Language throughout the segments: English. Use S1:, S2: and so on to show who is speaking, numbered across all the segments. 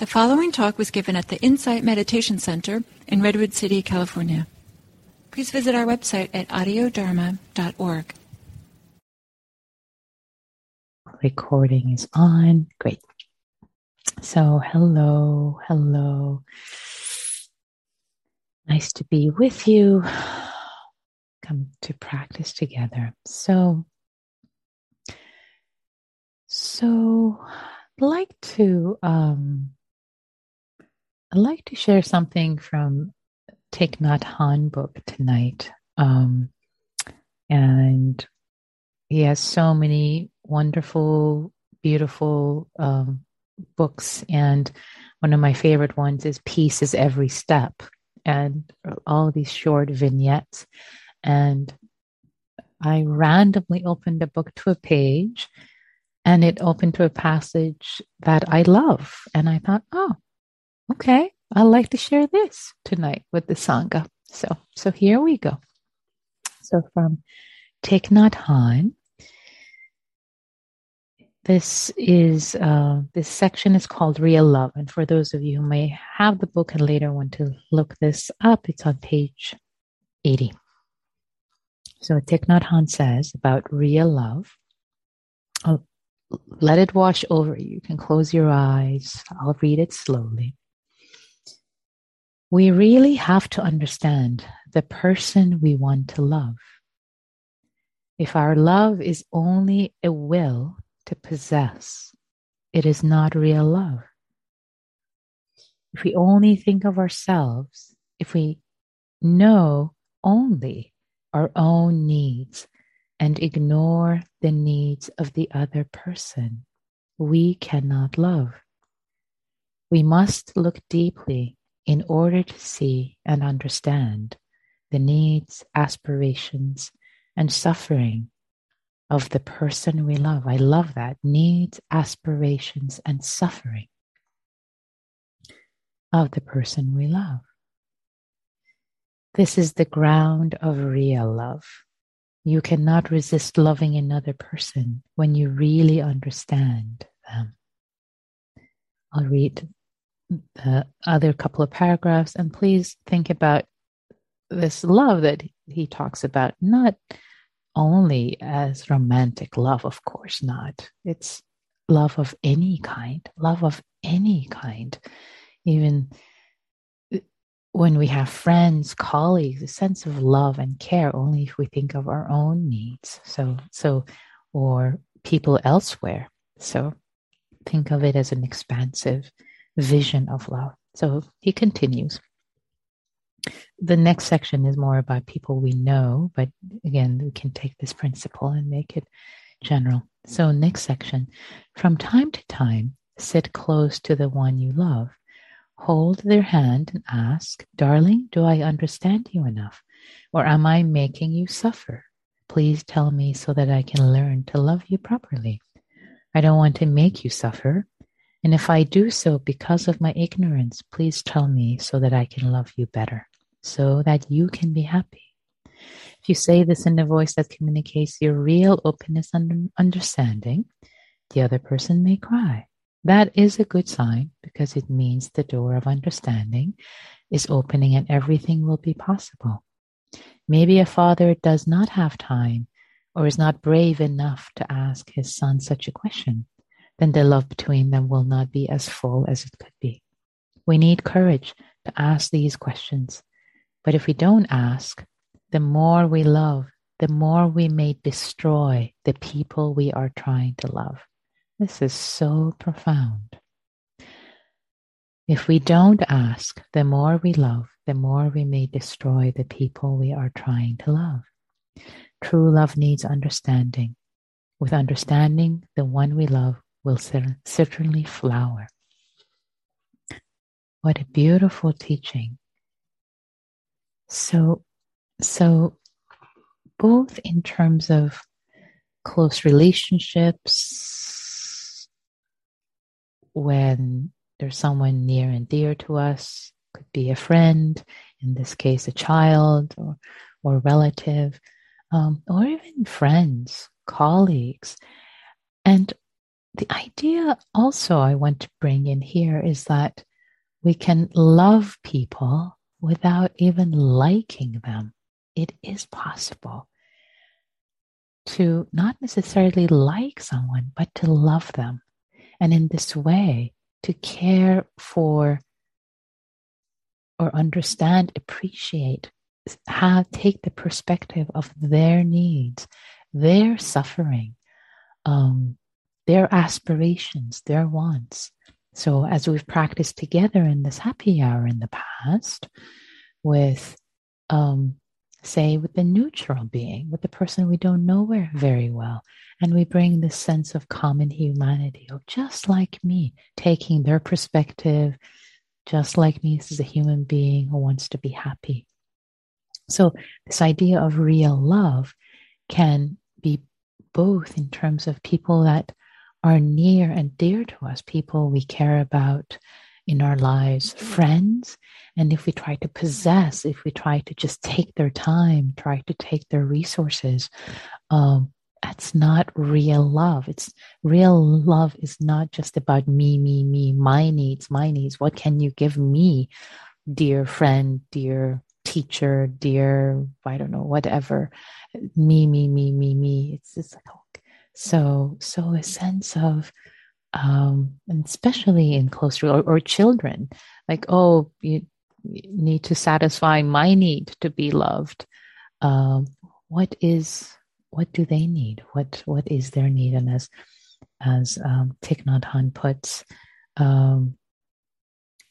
S1: The following talk was given at the Insight Meditation Center in Redwood City, California. Please visit our website at audiodharma.org.
S2: Recording is on. Great. So, hello, hello. Nice to be with you. Come to practice together. So, so I'd like to um, I'd like to share something from Thich Nhat Hanh book tonight. Um, and he has so many wonderful, beautiful um, books. And one of my favorite ones is Peace is Every Step. And all these short vignettes. And I randomly opened a book to a page and it opened to a passage that I love. And I thought, oh, okay, I'd like to share this tonight with the Sangha. So, so here we go. So from Thich Nhat Hanh, this is uh, this section is called Real Love, and for those of you who may have the book and later want to look this up, it's on page eighty. So Thich Nhat Hanh says about real love. I'll let it wash over you. You can close your eyes. I'll read it slowly. We really have to understand the person we want to love. If our love is only a will to possess, it is not real love. If we only think of ourselves, if we know only our own needs and ignore the needs of the other person, we cannot love. We must look deeply in order to see and understand the needs, aspirations, and suffering of the person we love. I love that. Needs, aspirations, and suffering of the person we love. This is the ground of real love. You cannot resist loving another person when you really understand them. I'll read the other couple of paragraphs and please think about this love that he talks about, not only as romantic love, of course not. It's love of any kind, love of any kind. Even when we have friends, colleagues, a sense of love and care only if we think of our own needs. So, so, or people elsewhere. So think of it as an expansive vision of love. So he continues. The next section is more about people we know, but again, we can take this principle and make it general. So, next section from time to time, sit close to the one you love. Hold their hand and ask, Darling, do I understand you enough? Or am I making you suffer? Please tell me so that I can learn to love you properly. I don't want to make you suffer. And if I do so because of my ignorance, please tell me so that I can love you better, so that you can be happy. If you say this in a voice that communicates your real openness and understanding, the other person may cry. That is a good sign because it means the door of understanding is opening and everything will be possible. Maybe a father does not have time or is not brave enough to ask his son such a question then the love between them will not be as full as it could be. We need courage to ask these questions. But if we don't ask, the more we love, the more we may destroy the people we are trying to love. This is so profound. If we don't ask, the more we love, the more we may destroy the people we are trying to love. True love needs understanding. With understanding, the one we love will certainly flower. What a beautiful teaching. So, so both in terms of close relationships, when there's someone near and dear to us, could be a friend, in this case, a child or, or relative, um, or even friends, colleagues. And the idea also I want to bring in here is that we can love people without even liking them. It is possible to not necessarily like someone, but to love them. And in this way, to care for or understand, appreciate, have, take the perspective of their needs, their suffering, um, their aspirations, their wants. So, as we've practiced together in this happy hour in the past, with, um, say, with the neutral being, with the person we don't know very well, and we bring this sense of common humanity, of just like me, taking their perspective, just like me, this is a human being who wants to be happy. So, this idea of real love can be both in terms of people that are near and dear to us, people we care about in our lives, friends. And if we try to possess, if we try to just take their time, try to take their resources, um, that's not real love. It's real love is not just about me, me, me, my needs, my needs. What can you give me, dear friend, dear teacher, dear, I don't know, whatever. Me, me, me, me, me. It's just like, so, so a sense of, um, and especially in close or, or children, like, oh, you, need to satisfy my need to be loved. Um, what is, what do they need? What, what is their need? And as, as um, Thich Nhat Hanh puts, um,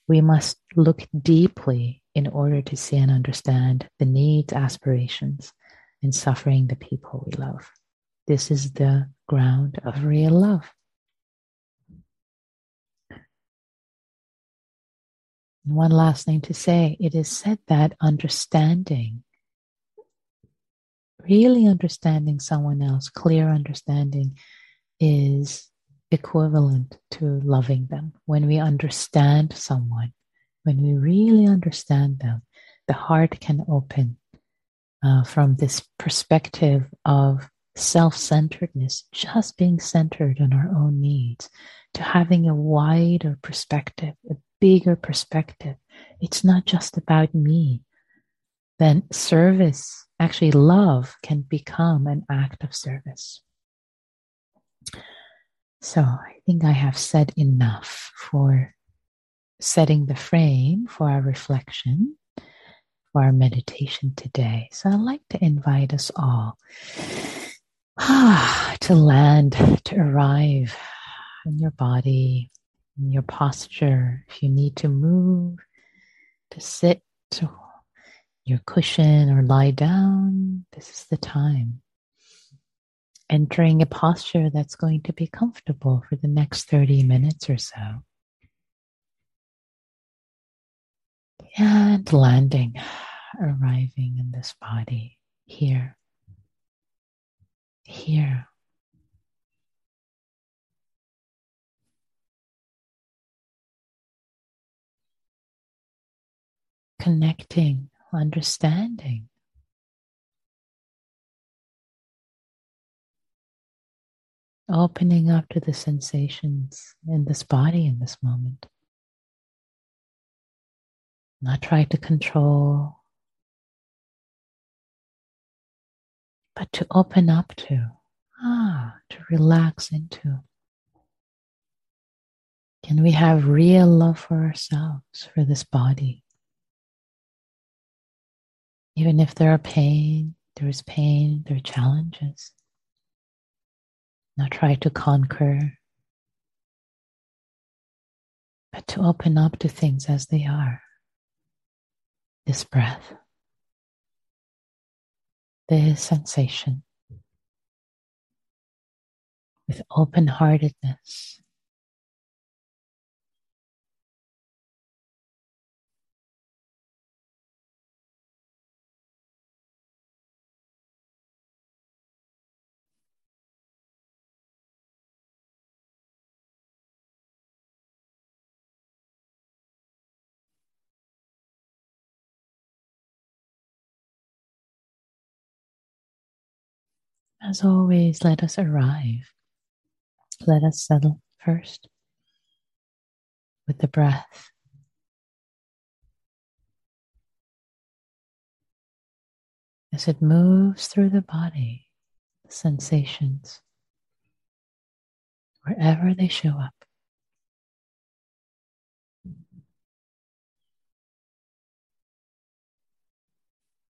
S2: we must look deeply in order to see and understand the needs, aspirations, and suffering the people we love. This is the ground of real love. One last thing to say it is said that understanding, really understanding someone else, clear understanding, is equivalent to loving them. When we understand someone, when we really understand them, the heart can open uh, from this perspective of self centeredness, just being centered on our own needs, to having a wider perspective, a bigger perspective. It's not just about me. Then service, actually, love can become an act of service. So I think I have said enough for setting the frame for our reflection, for our meditation today. So I'd like to invite us all Ah, to land, to arrive in your body, in your posture. If you need to move, to sit, to your cushion, or lie down, this is the time. Entering a posture that's going to be comfortable for the next 30 minutes or so. And landing, arriving in this body here here. Connecting, understanding. Opening up to the sensations in this body in this moment. Not trying to control, but to open up to, ah, to relax into. Can we have real love for ourselves, for this body? Even if there are pain, there is pain, there are challenges. Not try to conquer, but to open up to things as they are. This breath the sensation with open heartedness. As always, let us arrive. let us settle first with the breath. As it moves through the body, the sensations, wherever they show up.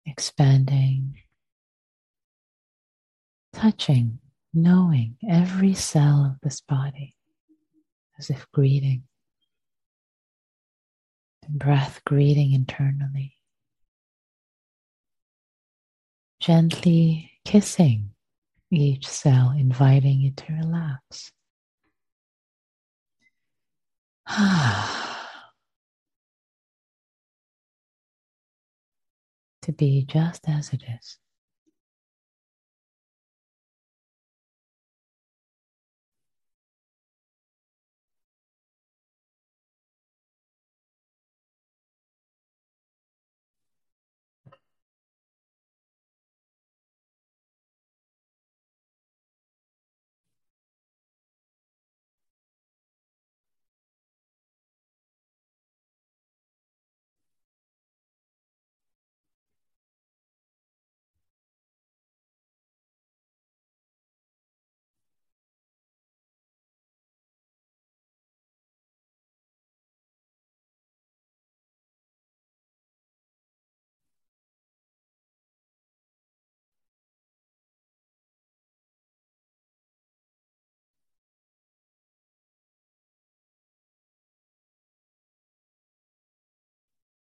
S2: Expanding, touching, knowing every cell of this body as if greeting. The breath greeting internally. Gently kissing each cell, inviting it to relax. to be just as it is.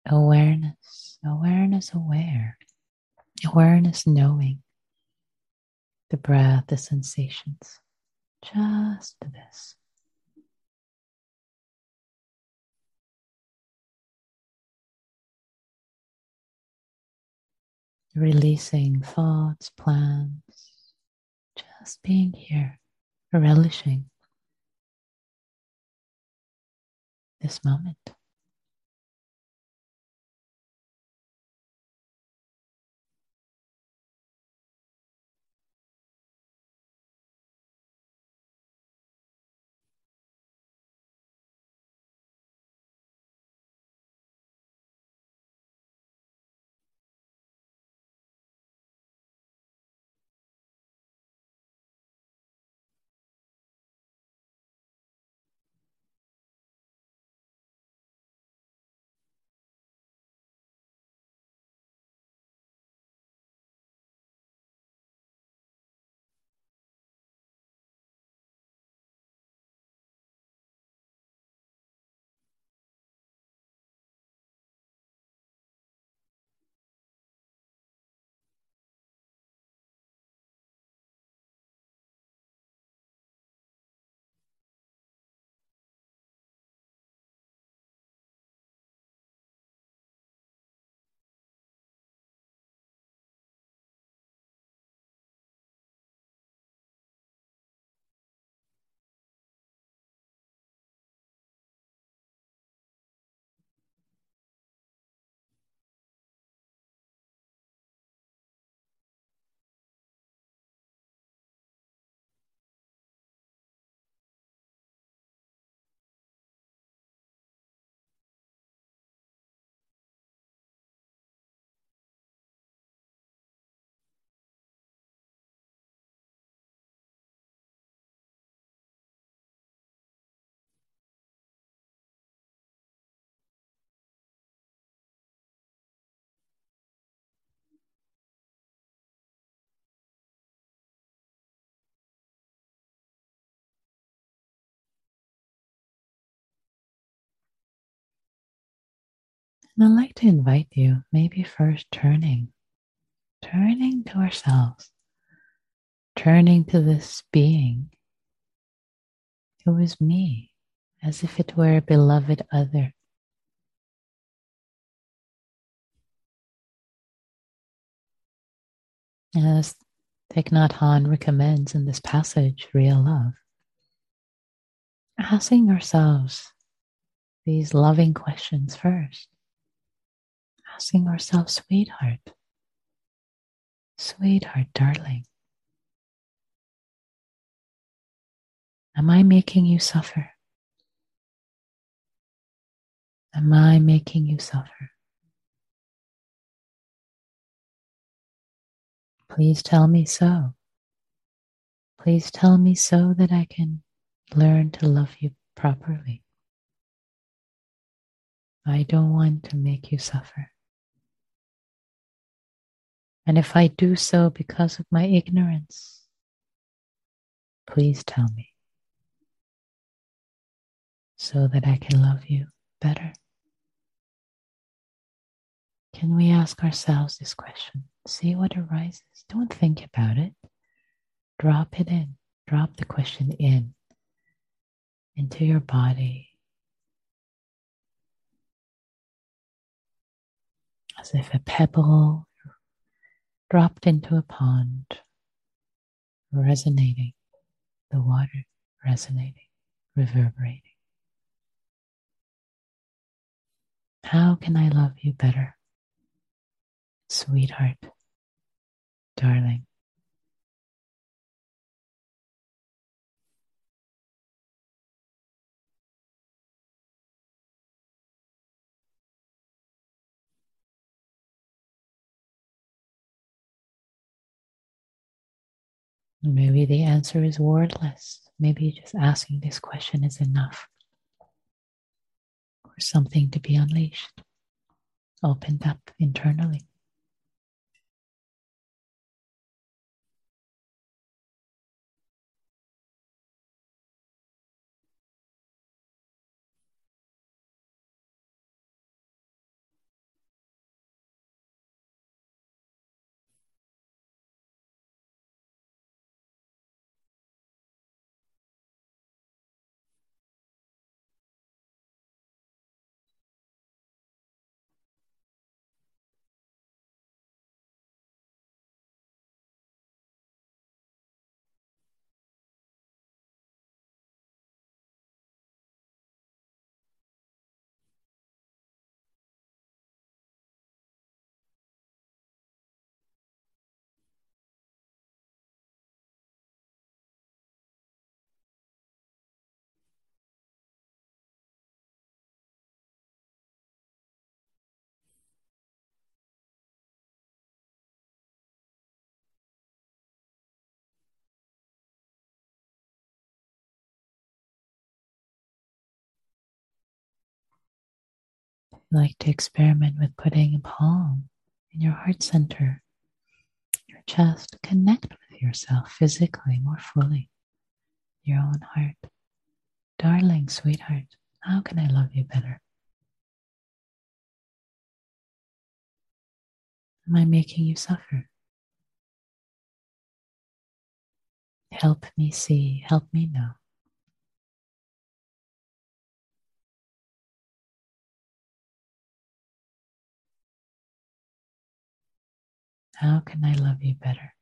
S2: Awareness, awareness aware, awareness knowing the breath, the sensations, just this. Releasing thoughts, plans, just being here, relishing this moment. And I'd like to invite you, maybe first turning, turning to ourselves, turning to this being who is me, as if it were a beloved other. As Thich Nhat Hanh recommends in this passage, Real Love, asking ourselves these loving questions first asking ourselves, sweetheart, sweetheart, darling, Am I making you suffer? Am I making you suffer? Please tell me so. Please tell me so that I can learn to love you properly. I don't want to make you suffer. And if I do so because of my ignorance, please tell me so that I can love you better. Can we ask ourselves this question? See what arises. Don't think about it. Drop it in. Drop the question in into your body as if a pebble dropped into a pond, resonating, the water resonating, reverberating. How can I love you better? Sweetheart, darling. Maybe the answer is wordless. Maybe just asking this question is enough for something to be unleashed, opened up internally. Like to experiment with putting a palm in your heart center, your chest. Connect with yourself physically more fully, your own heart. Darling, sweetheart, how can I love you better? Am I making you suffer? Help me see, help me know. How can I love you better?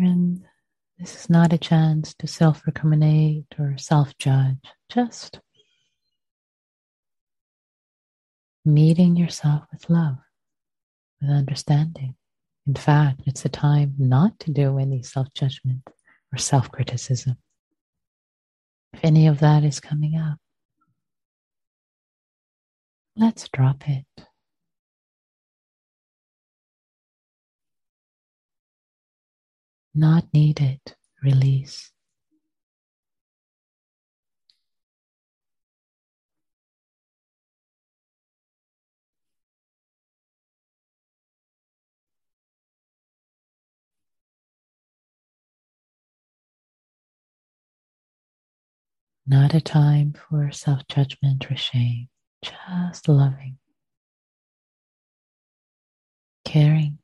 S2: And this is not a chance to self recriminate or self judge, just meeting yourself with love, with understanding. In fact, it's a time not to do any self judgment or self criticism. If any of that is coming up, let's drop it. Not needed, release. Not a time for self judgment or shame, just loving, caring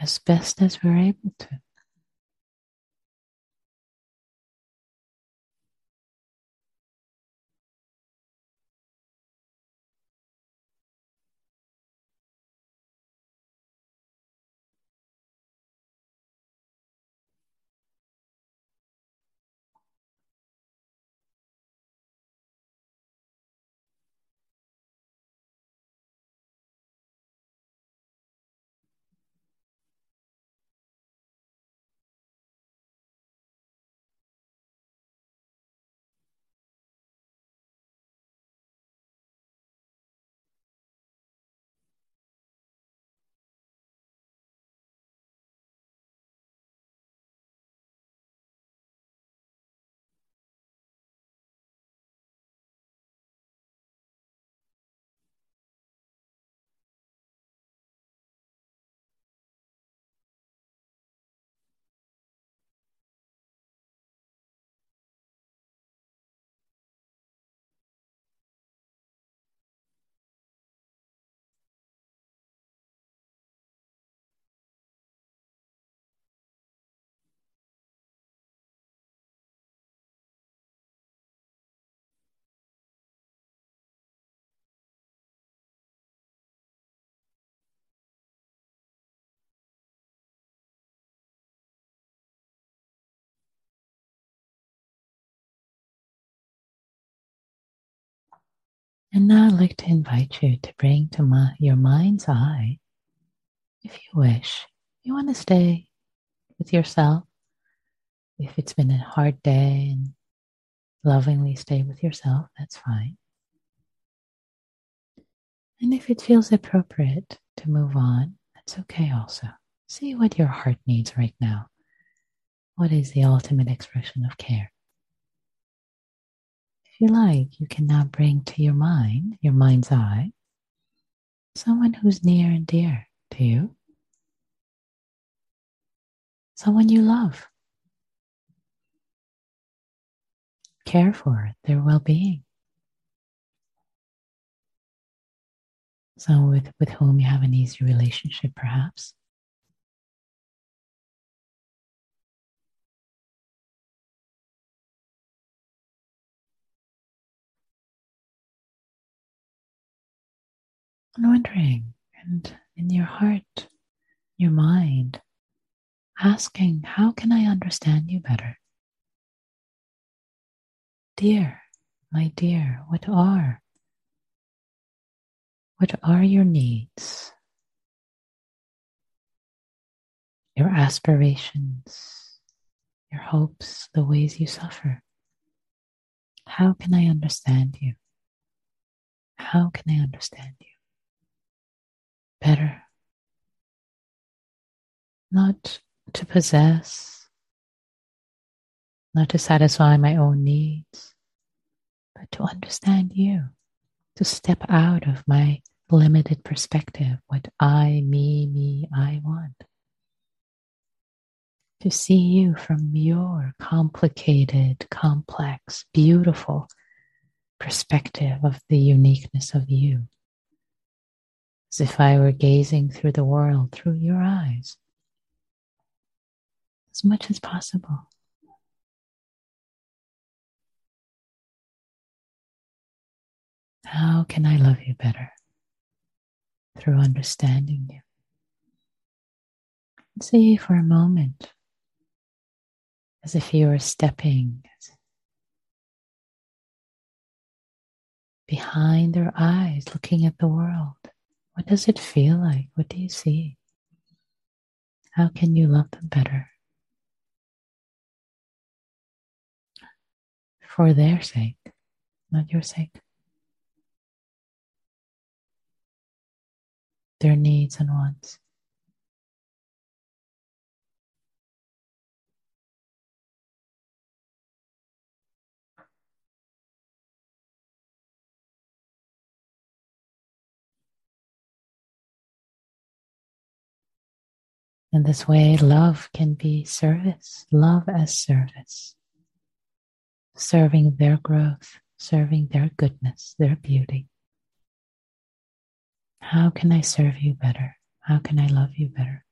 S2: as best as we're able to. And now I'd like to invite you to bring to my, your mind's eye, if you wish, you want to stay with yourself. If it's been a hard day and lovingly stay with yourself, that's fine. And if it feels appropriate to move on, that's okay also. See what your heart needs right now. What is the ultimate expression of care? You like, you can now bring to your mind, your mind's eye, someone who's near and dear to you, someone you love. Care for their well being. Someone with, with whom you have an easy relationship, perhaps. And wondering, and in your heart, your mind, asking, How can I understand you better? Dear, my dear, what are? What are your needs? Your aspirations, your hopes, the ways you suffer. How can I understand you? How can I understand you? Better. Not to possess, not to satisfy my own needs, but to understand you, to step out of my limited perspective, what I, me, me, I want. To see you from your complicated, complex, beautiful perspective of the uniqueness of you as if I were gazing through the world through your eyes as much as possible. How can I love you better? Through understanding you. See for a moment as if you were stepping behind their eyes, looking at the world. What does it feel like? What do you see? How can you love them better? For their sake, not your sake. Their needs and wants. In this way, love can be service, love as service. serving their growth, serving their goodness, their beauty. How can I serve you better? How can I love you better?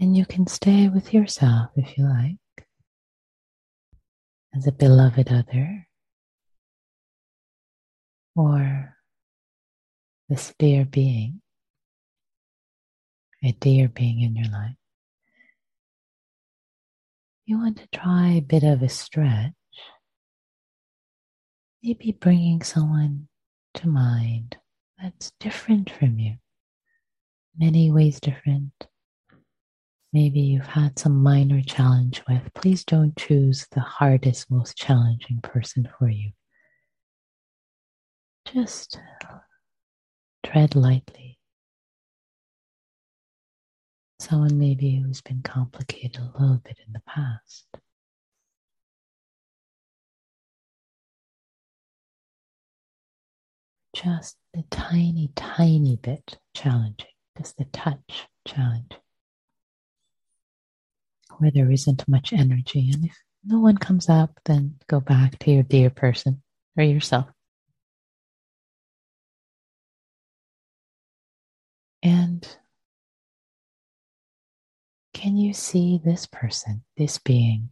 S2: And you can stay with yourself if you like, as a beloved other, or this dear being, a dear being in your life. You want to try a bit of a stretch, maybe bringing someone to mind that's different from you, many ways different maybe you've had some minor challenge with, please don't choose the hardest, most challenging person for you. Just tread lightly. Someone maybe who's been complicated a little bit in the past. Just a tiny, tiny bit challenging, just a touch challenge where there isn't much energy. And if no one comes up, then go back to your dear person or yourself. And can you see this person, this being,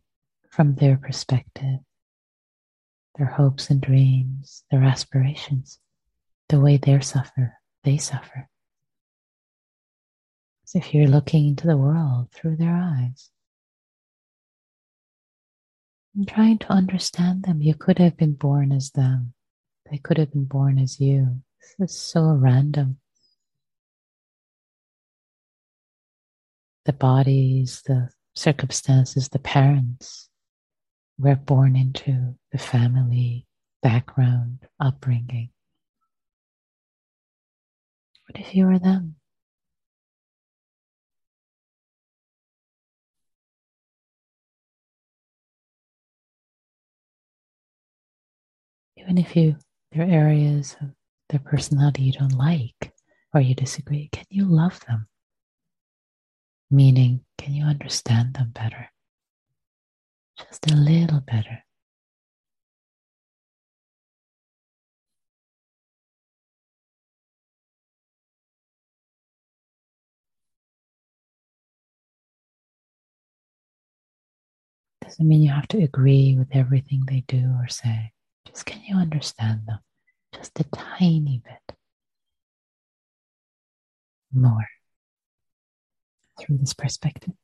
S2: from their perspective, their hopes and dreams, their aspirations, the way they suffer, they suffer? As if you're looking into the world through their eyes trying to understand them. You could have been born as them, they could have been born as you. This is so random. The bodies, the circumstances, the parents we're born into, the family, background, upbringing. What if you were them? Even if you there are areas of their personality you don't like or you disagree, can you love them? Meaning, can you understand them better? Just a little better. Doesn't mean you have to agree with everything they do or say. Can you understand them? Just a tiny bit. More. Through this perspective?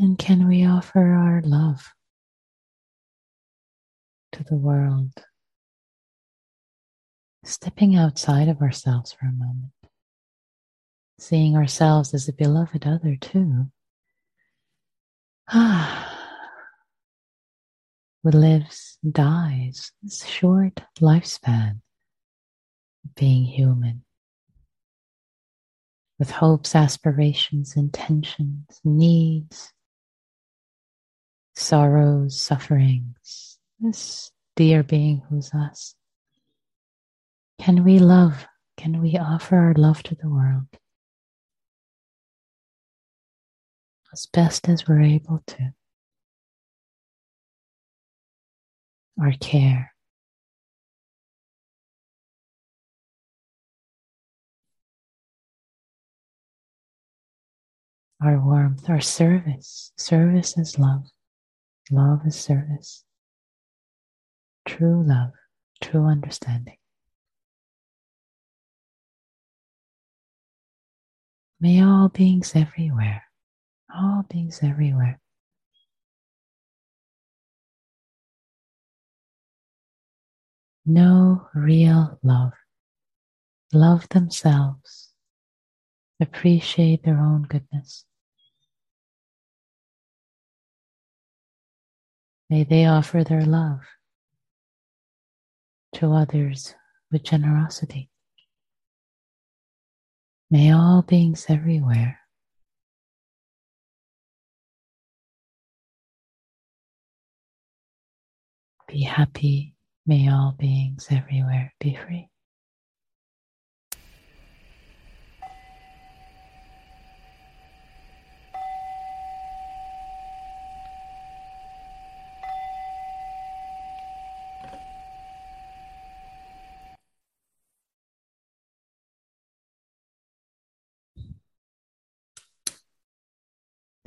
S2: And can we offer our love to the world? Stepping outside of ourselves for a moment, seeing ourselves as a beloved other too. Ah, who lives, dies, this short lifespan of being human with hopes, aspirations, intentions, needs, sorrows, sufferings, this dear being who's us. Can we love? Can we offer our love to the world as best as we're able to? Our care, our warmth, our service. Service is love. Love is service. True love, true understanding. May all beings everywhere, all beings everywhere, know real love, love themselves, appreciate their own goodness. May they offer their love to others with generosity. May all beings everywhere be happy. May all beings everywhere be free.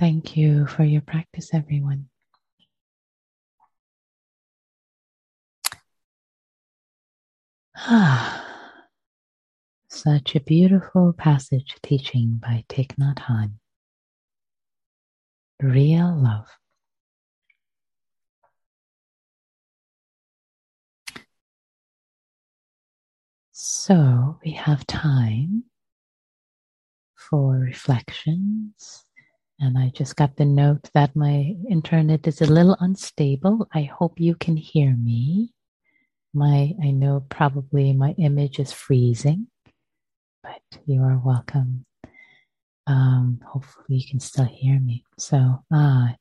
S2: Thank you for your practice, everyone. Ah, such a beautiful passage teaching by Thich Nhat Hanh. Real love. So we have time for reflections and I just got the note that my internet is a little unstable. I hope you can hear me. My I know probably my image is freezing, but you are welcome. Um, hopefully you can still hear me. So ah,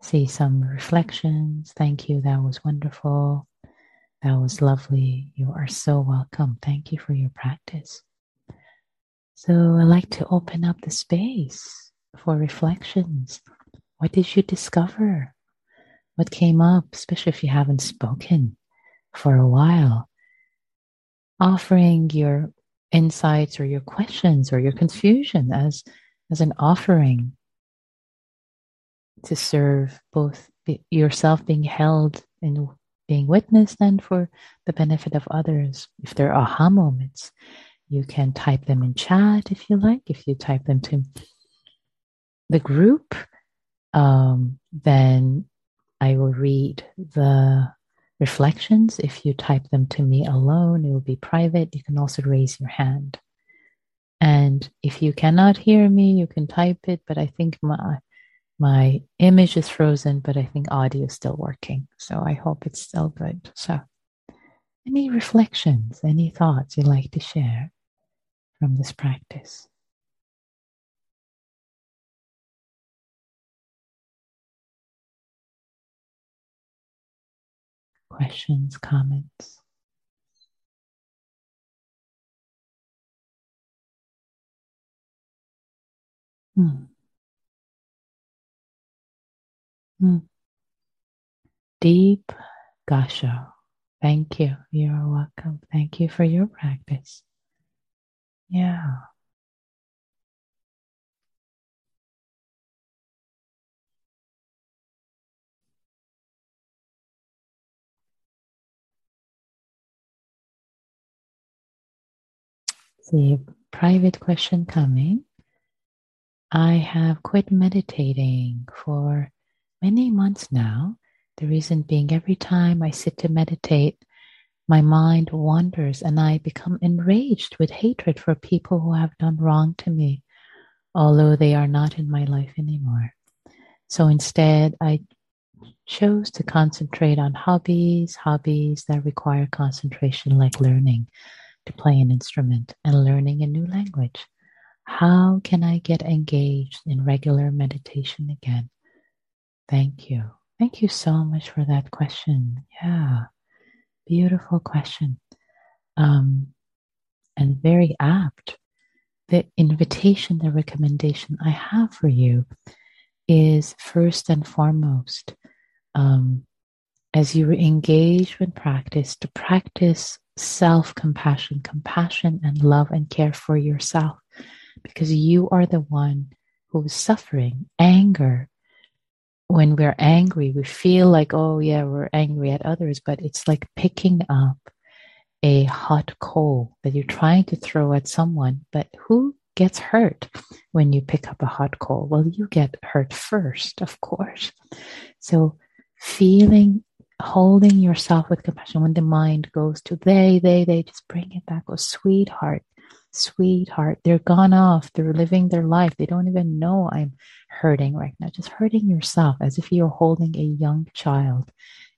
S2: see some reflections. Thank you. That was wonderful. That was lovely. You are so welcome. Thank you for your practice. So I'd like to open up the space for reflections. What did you discover? What came up, especially if you haven't spoken for a while? Offering your insights or your questions or your confusion as, as an offering to serve both yourself being held and being witnessed and for the benefit of others. If there are aha moments, you can type them in chat if you like. If you type them to the group, um, then I will read the reflections. If you type them to me alone, it will be private. You can also raise your hand. And if you cannot hear me, you can type it, but I think my my image is frozen, but I think audio is still working. So I hope it's still good. So any reflections, any thoughts you'd like to share from this practice? Questions, comments. Hmm. Hmm. Deep Gasho. Thank you. You're welcome. Thank you for your practice. Yeah. A private question coming. I have quit meditating for many months now. The reason being, every time I sit to meditate, my mind wanders and I become enraged with hatred for people who have done wrong to me, although they are not in my life anymore. So instead, I chose to concentrate on hobbies, hobbies that require concentration, like learning to play an instrument and learning a new language. How can I get engaged in regular meditation again? Thank you. Thank you so much for that question. Yeah, beautiful question. Um, and very apt. The invitation, the recommendation I have for you is first and foremost, um, as you engage with practice, to practice self compassion, compassion and love and care for yourself, because you are the one who is suffering anger. When we're angry, we feel like, oh, yeah, we're angry at others, but it's like picking up a hot coal that you're trying to throw at someone, but who gets hurt when you pick up a hot coal? Well, you get hurt first, of course. So, feeling, holding yourself with compassion when the mind goes to they, they, they, just bring it back. Oh, sweetheart, sweetheart, they're gone off. They're living their life. They don't even know I'm hurting right now. Just hurting yourself as if you're holding a young child,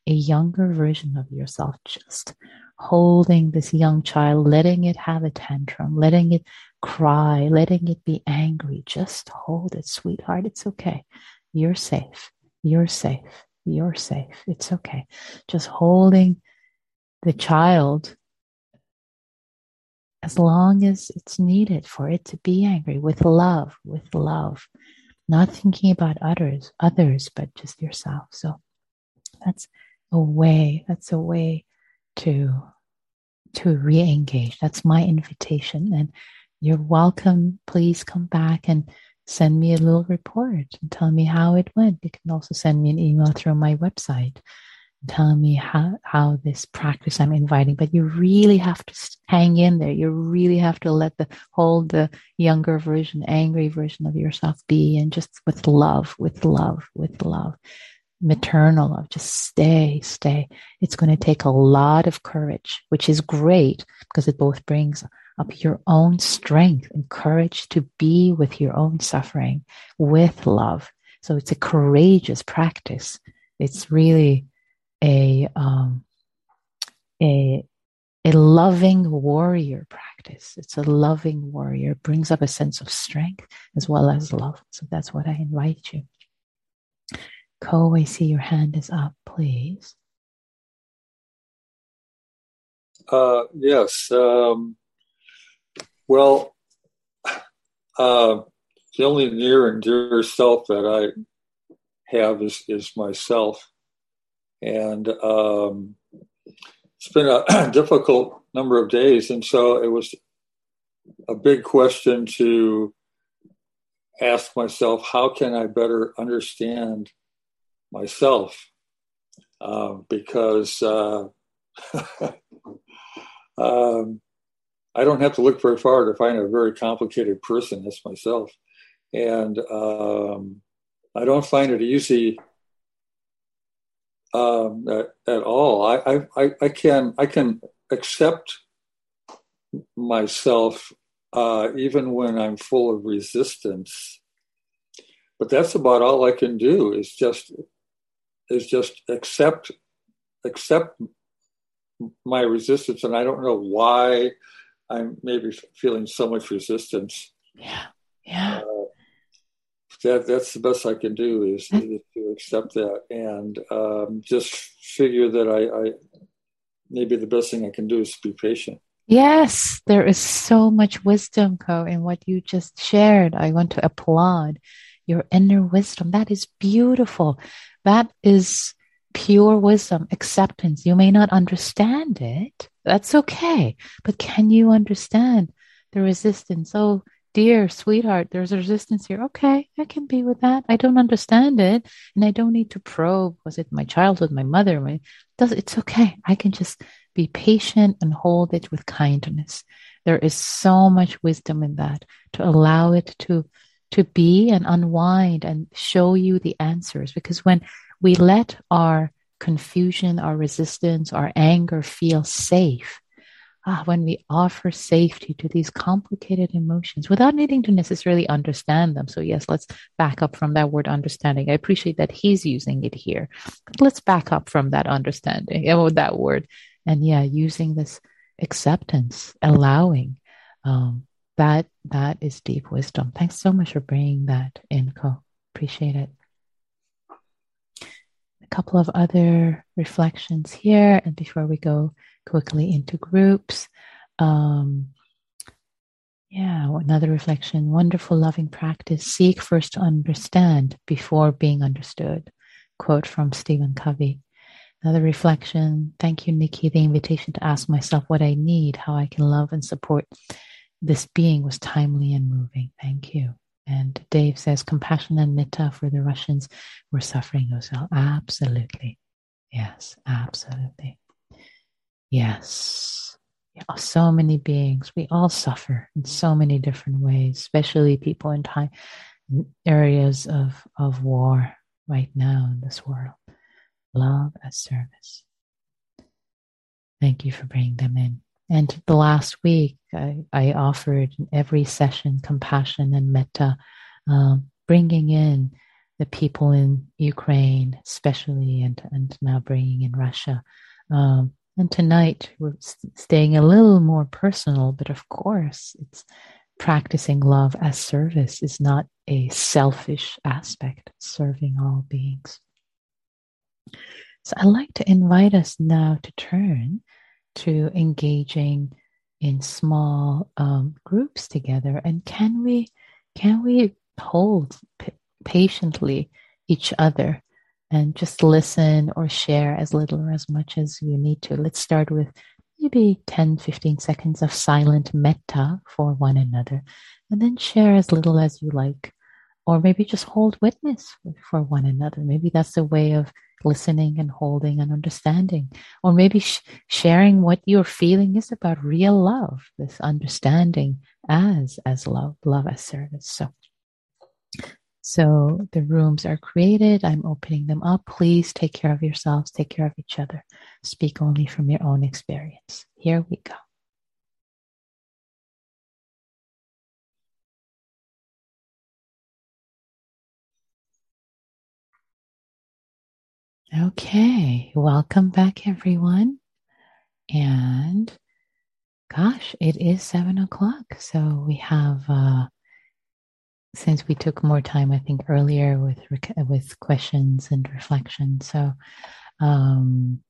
S2: a younger version of yourself, just holding this young child, letting it have a tantrum, letting it cry, letting it be angry. Just hold it, sweetheart. It's okay. You're safe. You're safe. You're safe. It's okay. Just holding the child as long as it's needed for it to be angry with love, with love, not thinking about others, others, but just yourself. So that's a way, that's a way to to re-engage. That's my invitation. And you're welcome. Please come back and send me a little report and tell me how it went. You can also send me an email through my website telling me how, how this practice I'm inviting, but you really have to hang in there. You really have to let the hold the younger version, angry version of yourself be and just with love, with love, with love, maternal love. Just stay, stay. It's going to take a lot of courage, which is great because it both brings up your own strength and courage to be with your own suffering with love. So it's a courageous practice. It's really a um, a a loving warrior practice. It's a loving warrior. It brings up a sense of strength as well as love. So that's what I invite you. Ko, I see your hand is up, please.
S3: Uh, yes. Um, well, uh, the only near and dear self that I have is, is myself. And um, it's been a difficult number of days. And so it was a big question to ask myself how can I better understand myself? Uh, because uh, um, I don't have to look very far to find a very complicated person. That's myself, and um, I don't find it easy um, at, at, all. I, I, I can I can accept myself uh, even when I'm full of resistance, but that's about all I can do. Is just is just accept accept my resistance, and I don't know why I'm maybe feeling so much resistance.
S2: Yeah, yeah. Uh,
S3: that that's the best I can do is, is to accept that and um, just figure that I, I maybe the best thing I can do is be patient.
S2: Yes, there is so much wisdom, Co, in what you just shared. I want to applaud your inner wisdom. That is beautiful. That is pure wisdom, acceptance. You may not understand it. That's okay. But can you understand the resistance? Oh, dear sweetheart, there's resistance here. Okay, I can be with that. I don't understand it. And I don't need to probe. Was it my childhood, my mother? My, does, it's okay. I can just be patient and hold it with kindness. There is so much wisdom in that to allow it to to be and unwind and show you the answers. Because when we let our confusion, our resistance, our anger feel safe, ah, when we offer safety to these complicated emotions without needing to necessarily understand them. So, yes, let's back up from that word understanding. I appreciate that he's using it here. But let's back up from that understanding, that word. And yeah, using this acceptance, allowing. Um, that that is deep wisdom. Thanks so much for bringing that in, Co. Appreciate it. Couple of other reflections here, and before we go quickly into groups. Um, yeah, another reflection. Wonderful loving practice. Seek first to understand before being understood. Quote from Stephen Covey. Another reflection. Thank you, Nikki. The invitation to ask myself what I need, how I can love and support this being was timely and moving. Thank you. And Dave says, compassion and metta for the Russians were suffering as well. Absolutely. Yes, absolutely. Yes. So many beings. We all suffer in so many different ways, especially people in time areas of, of war right now in this world. Love as service. Thank you for bringing them in. And the last week, I, I offered in every session compassion and metta, um, bringing in the people in Ukraine, especially, and, and now bringing in Russia. Um, and tonight, we're staying a little more personal, but of course, it's practicing love as service is not a selfish aspect, serving all beings. So I'd like to invite us now to turn to engaging in small um, groups together? And can we can we hold p- patiently each other and just listen or share as little or as much as you need to? Let's start with maybe 10 15 seconds of silent metta for one another and then share as little as you like or maybe just hold witness for one another maybe that's a way of listening and holding and understanding, or maybe sh- sharing what your feeling is about real love, this understanding as as love, love as service. So, so the rooms are created. I'm opening them up. Please take care of yourselves. Take care of each other. Speak only from your own experience. Here we go. Okay, welcome back, everyone. And gosh, it is seven o'clock. So we have, uh, since we took more time, I think earlier with with questions and reflection. So, um,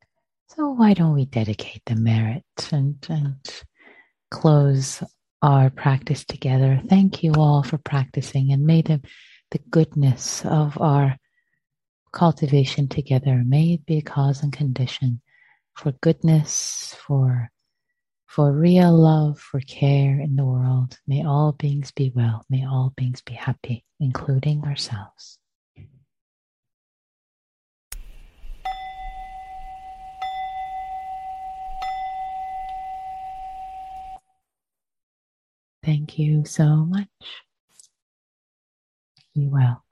S2: so why don't we dedicate the merit and and close our practice together? Thank you all for practicing, and may the the goodness of our cultivation together. May it be a cause and condition for goodness, for for real love, for care in the world. May all beings be well. May all beings be happy, including ourselves. Thank you so much. Be well.